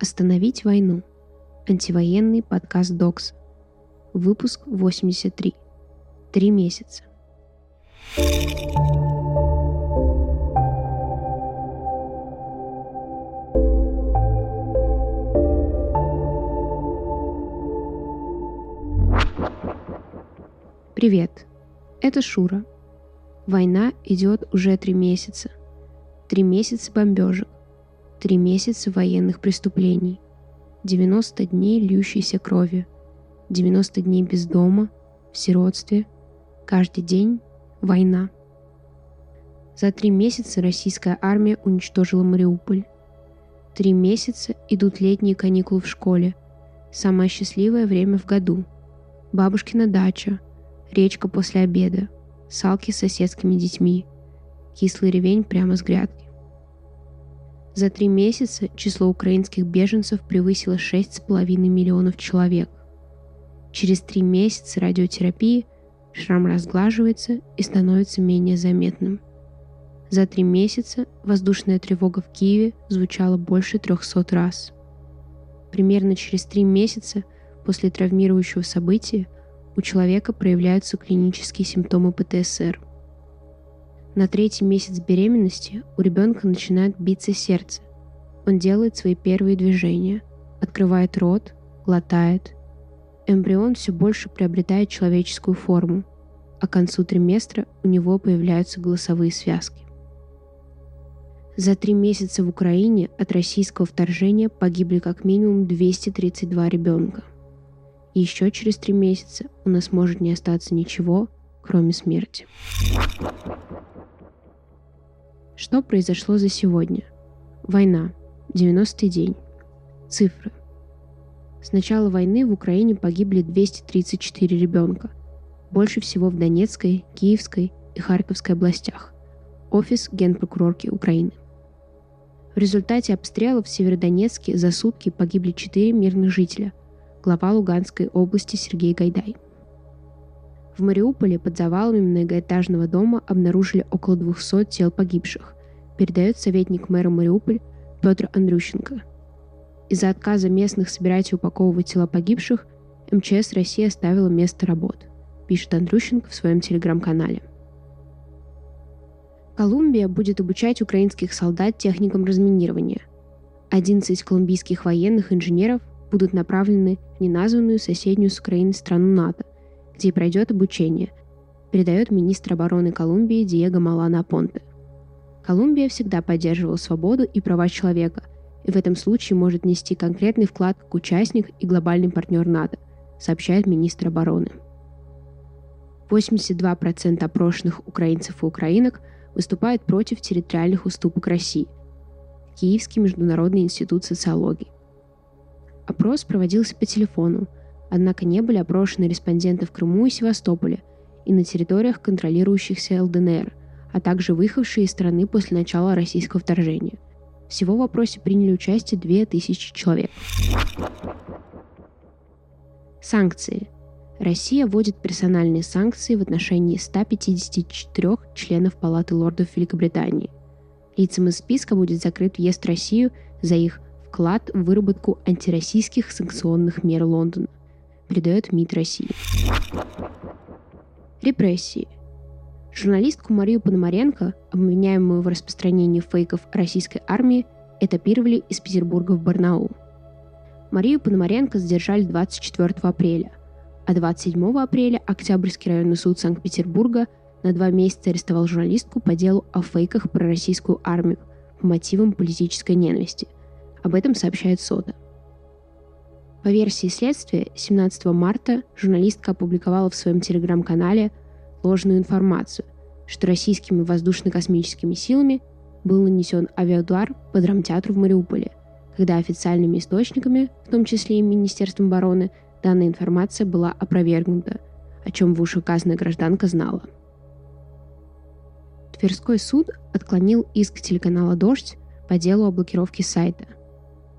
Остановить войну. Антивоенный подкаст Докс. Выпуск 83. Три месяца. Привет, это Шура. Война идет уже три месяца. Три месяца бомбежек. Три месяца военных преступлений. 90 дней льющейся крови. 90 дней без дома, в сиротстве. Каждый день война. За три месяца российская армия уничтожила Мариуполь. Три месяца идут летние каникулы в школе. Самое счастливое время в году. Бабушкина дача, речка после обеда, салки с соседскими детьми, кислый ревень прямо с грядки. За три месяца число украинских беженцев превысило 6,5 миллионов человек. Через три месяца радиотерапии шрам разглаживается и становится менее заметным. За три месяца воздушная тревога в Киеве звучала больше 300 раз. Примерно через три месяца после травмирующего события у человека проявляются клинические симптомы ПТСР – на третий месяц беременности у ребенка начинает биться сердце. Он делает свои первые движения, открывает рот, глотает. Эмбрион все больше приобретает человеческую форму, а к концу триместра у него появляются голосовые связки. За три месяца в Украине от российского вторжения погибли как минимум 232 ребенка. И еще через три месяца у нас может не остаться ничего, кроме смерти. Что произошло за сегодня? Война. 90-й день. Цифры. С начала войны в Украине погибли 234 ребенка. Больше всего в Донецкой, Киевской и Харьковской областях. Офис Генпрокурорки Украины. В результате обстрелов в Северодонецке за сутки погибли 4 мирных жителя. Глава Луганской области Сергей Гайдай. В Мариуполе под завалами многоэтажного дома обнаружили около 200 тел погибших, передает советник мэра Мариуполь Петр Андрющенко. Из-за отказа местных собирать и упаковывать тела погибших, МЧС России оставила место работ, пишет Андрющенко в своем телеграм-канале. Колумбия будет обучать украинских солдат техникам разминирования. 11 колумбийских военных инженеров будут направлены в неназванную соседнюю с Украиной страну НАТО, где пройдет обучение, передает министр обороны Колумбии Диего Малана Понте. Колумбия всегда поддерживала свободу и права человека, и в этом случае может нести конкретный вклад как участник и глобальный партнер НАТО, сообщает министр обороны. 82% опрошенных украинцев и украинок выступают против территориальных уступок России. Киевский международный институт социологии. Опрос проводился по телефону – Однако не были опрошены респонденты в Крыму и Севастополе и на территориях, контролирующихся ЛДНР, а также выехавшие из страны после начала российского вторжения. Всего в опросе приняли участие 2000 человек. Санкции. Россия вводит персональные санкции в отношении 154 членов Палаты лордов Великобритании. Лицам из списка будет закрыт въезд в Россию за их вклад в выработку антироссийских санкционных мер Лондона передает МИД России. Репрессии. Журналистку Марию Пономаренко, обвиняемую в распространении фейков российской армии, этапировали из Петербурга в Барнаул. Марию Пономаренко задержали 24 апреля, а 27 апреля Октябрьский районный суд Санкт-Петербурга на два месяца арестовал журналистку по делу о фейках про российскую армию по мотивам политической ненависти. Об этом сообщает СОДА. По версии следствия, 17 марта журналистка опубликовала в своем телеграм-канале ложную информацию, что российскими воздушно-космическими силами был нанесен авиаудар по драмтеатру в Мариуполе, когда официальными источниками, в том числе и Министерством обороны, данная информация была опровергнута, о чем вышеуказанная гражданка знала. Тверской суд отклонил иск телеканала «Дождь» по делу о блокировке сайта –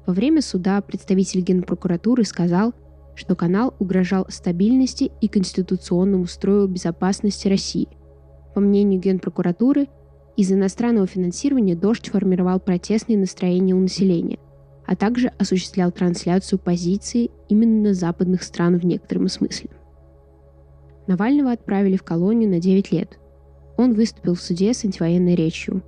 во время суда представитель Генпрокуратуры сказал, что канал угрожал стабильности и конституционному строю безопасности России. По мнению Генпрокуратуры, из иностранного финансирования «Дождь» формировал протестные настроения у населения, а также осуществлял трансляцию позиции именно западных стран в некотором смысле. Навального отправили в колонию на 9 лет. Он выступил в суде с антивоенной речью.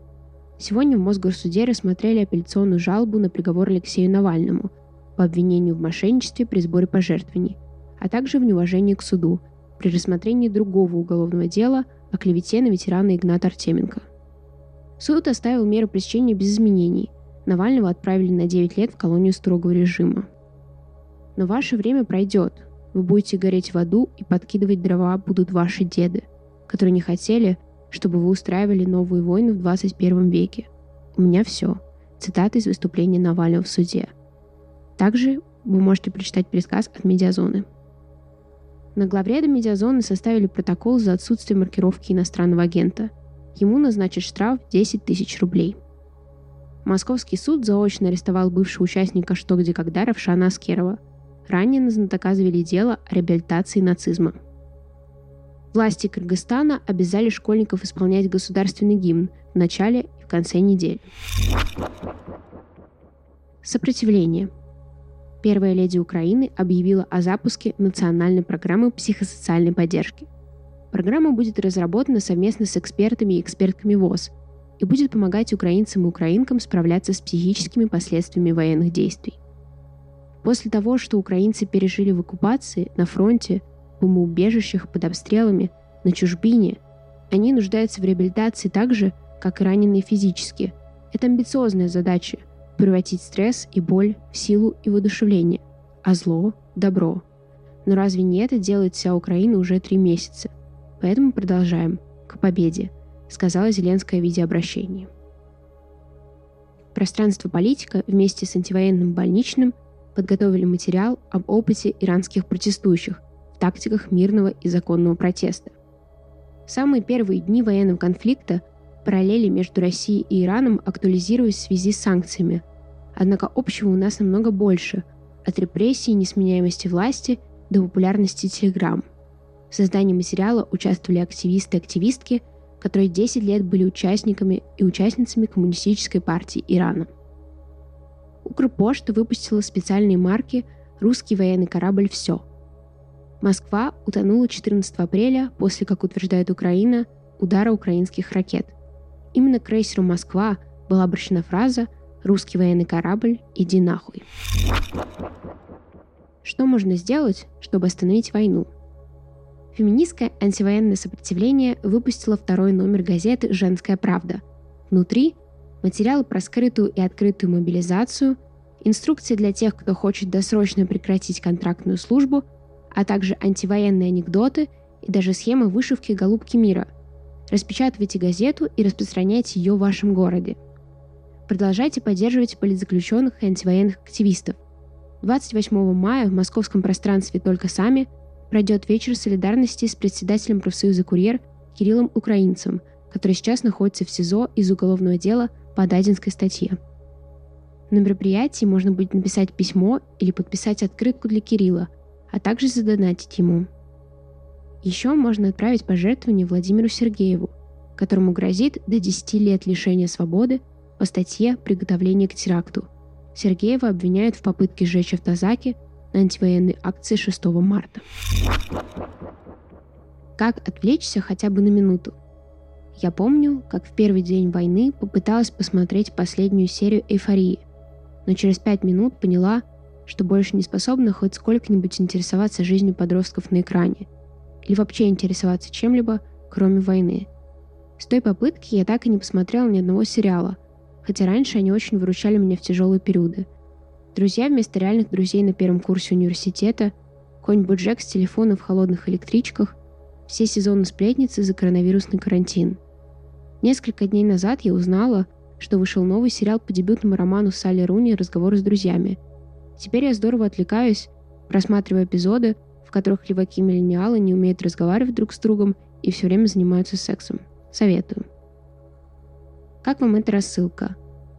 Сегодня в Мосгорсуде рассмотрели апелляционную жалобу на приговор Алексею Навальному по обвинению в мошенничестве при сборе пожертвований, а также в неуважении к суду при рассмотрении другого уголовного дела о клевете на ветерана Игната Артеменко. Суд оставил меры пресечения без изменений. Навального отправили на 9 лет в колонию строгого режима. Но ваше время пройдет. Вы будете гореть в аду, и подкидывать дрова будут ваши деды, которые не хотели, чтобы вы устраивали новые войны в 21 веке. У меня все. Цитата из выступления Навального в суде. Также вы можете прочитать пересказ от Медиазоны. На главреда Медиазоны составили протокол за отсутствие маркировки иностранного агента. Ему назначат штраф 10 тысяч рублей. Московский суд заочно арестовал бывшего участника «Что, где, когда» Равшана Аскерова. Ранее на знатока завели дело о реабилитации нацизма. Власти Кыргызстана обязали школьников исполнять государственный гимн в начале и в конце недели. Сопротивление – первая леди Украины объявила о запуске национальной программы психосоциальной поддержки. Программа будет разработана совместно с экспертами и экспертками ВОЗ и будет помогать украинцам и украинкам справляться с психическими последствиями военных действий. После того, что украинцы пережили в оккупации, на фронте, в бомбоубежищах, под обстрелами, на чужбине, они нуждаются в реабилитации так же, как и раненые физически. Это амбициозная задача – превратить стресс и боль в силу и воодушевление, а зло – добро. Но разве не это делает вся Украина уже три месяца? Поэтому продолжаем. К победе, сказала Зеленская в видеообращении. Пространство политика вместе с антивоенным больничным подготовили материал об опыте иранских протестующих тактиках мирного и законного протеста. В самые первые дни военного конфликта параллели между Россией и Ираном актуализируясь в связи с санкциями – Однако общего у нас намного больше, от репрессий и несменяемости власти до популярности Телеграм. В создании материала участвовали активисты и активистки, которые 10 лет были участниками и участницами Коммунистической партии Ирана. Укрпошта выпустила специальные марки «Русский военный корабль «Все». Москва утонула 14 апреля после, как утверждает Украина, удара украинских ракет. Именно к крейсеру «Москва» была обращена фраза – Русский военный корабль, иди нахуй. Что можно сделать, чтобы остановить войну? Феминистское антивоенное сопротивление выпустило второй номер газеты «Женская правда». Внутри материалы про скрытую и открытую мобилизацию, инструкции для тех, кто хочет досрочно прекратить контрактную службу, а также антивоенные анекдоты и даже схемы вышивки «Голубки мира». Распечатывайте газету и распространяйте ее в вашем городе – Продолжайте поддерживать политзаключенных и антивоенных активистов. 28 мая в московском пространстве «Только сами» пройдет вечер солидарности с председателем профсоюза «Курьер» Кириллом Украинцем, который сейчас находится в СИЗО из уголовного дела по Дадинской статье. На мероприятии можно будет написать письмо или подписать открытку для Кирилла, а также задонатить ему. Еще можно отправить пожертвование Владимиру Сергееву, которому грозит до 10 лет лишения свободы – по статье «Приготовление к теракту». Сергеева обвиняют в попытке сжечь автозаки на антивоенной акции 6 марта. Как отвлечься хотя бы на минуту? Я помню, как в первый день войны попыталась посмотреть последнюю серию «Эйфории», но через пять минут поняла, что больше не способна хоть сколько-нибудь интересоваться жизнью подростков на экране или вообще интересоваться чем-либо, кроме войны. С той попытки я так и не посмотрела ни одного сериала, хотя раньше они очень выручали меня в тяжелые периоды. Друзья вместо реальных друзей на первом курсе университета, конь-нибудь Джек с телефона в холодных электричках, все сезоны сплетницы за коронавирусный карантин. Несколько дней назад я узнала, что вышел новый сериал по дебютному роману Салли Руни «Разговоры с друзьями». Теперь я здорово отвлекаюсь, просматривая эпизоды, в которых леваки-миллениалы не умеют разговаривать друг с другом и все время занимаются сексом. Советую. Как вам эта рассылка?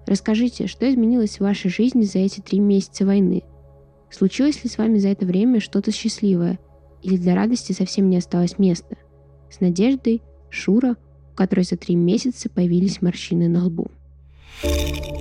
Расскажите, что изменилось в вашей жизни за эти три месяца войны? Случилось ли с вами за это время что-то счастливое? Или для радости совсем не осталось места? С надеждой, Шура, у которой за три месяца появились морщины на лбу. thank you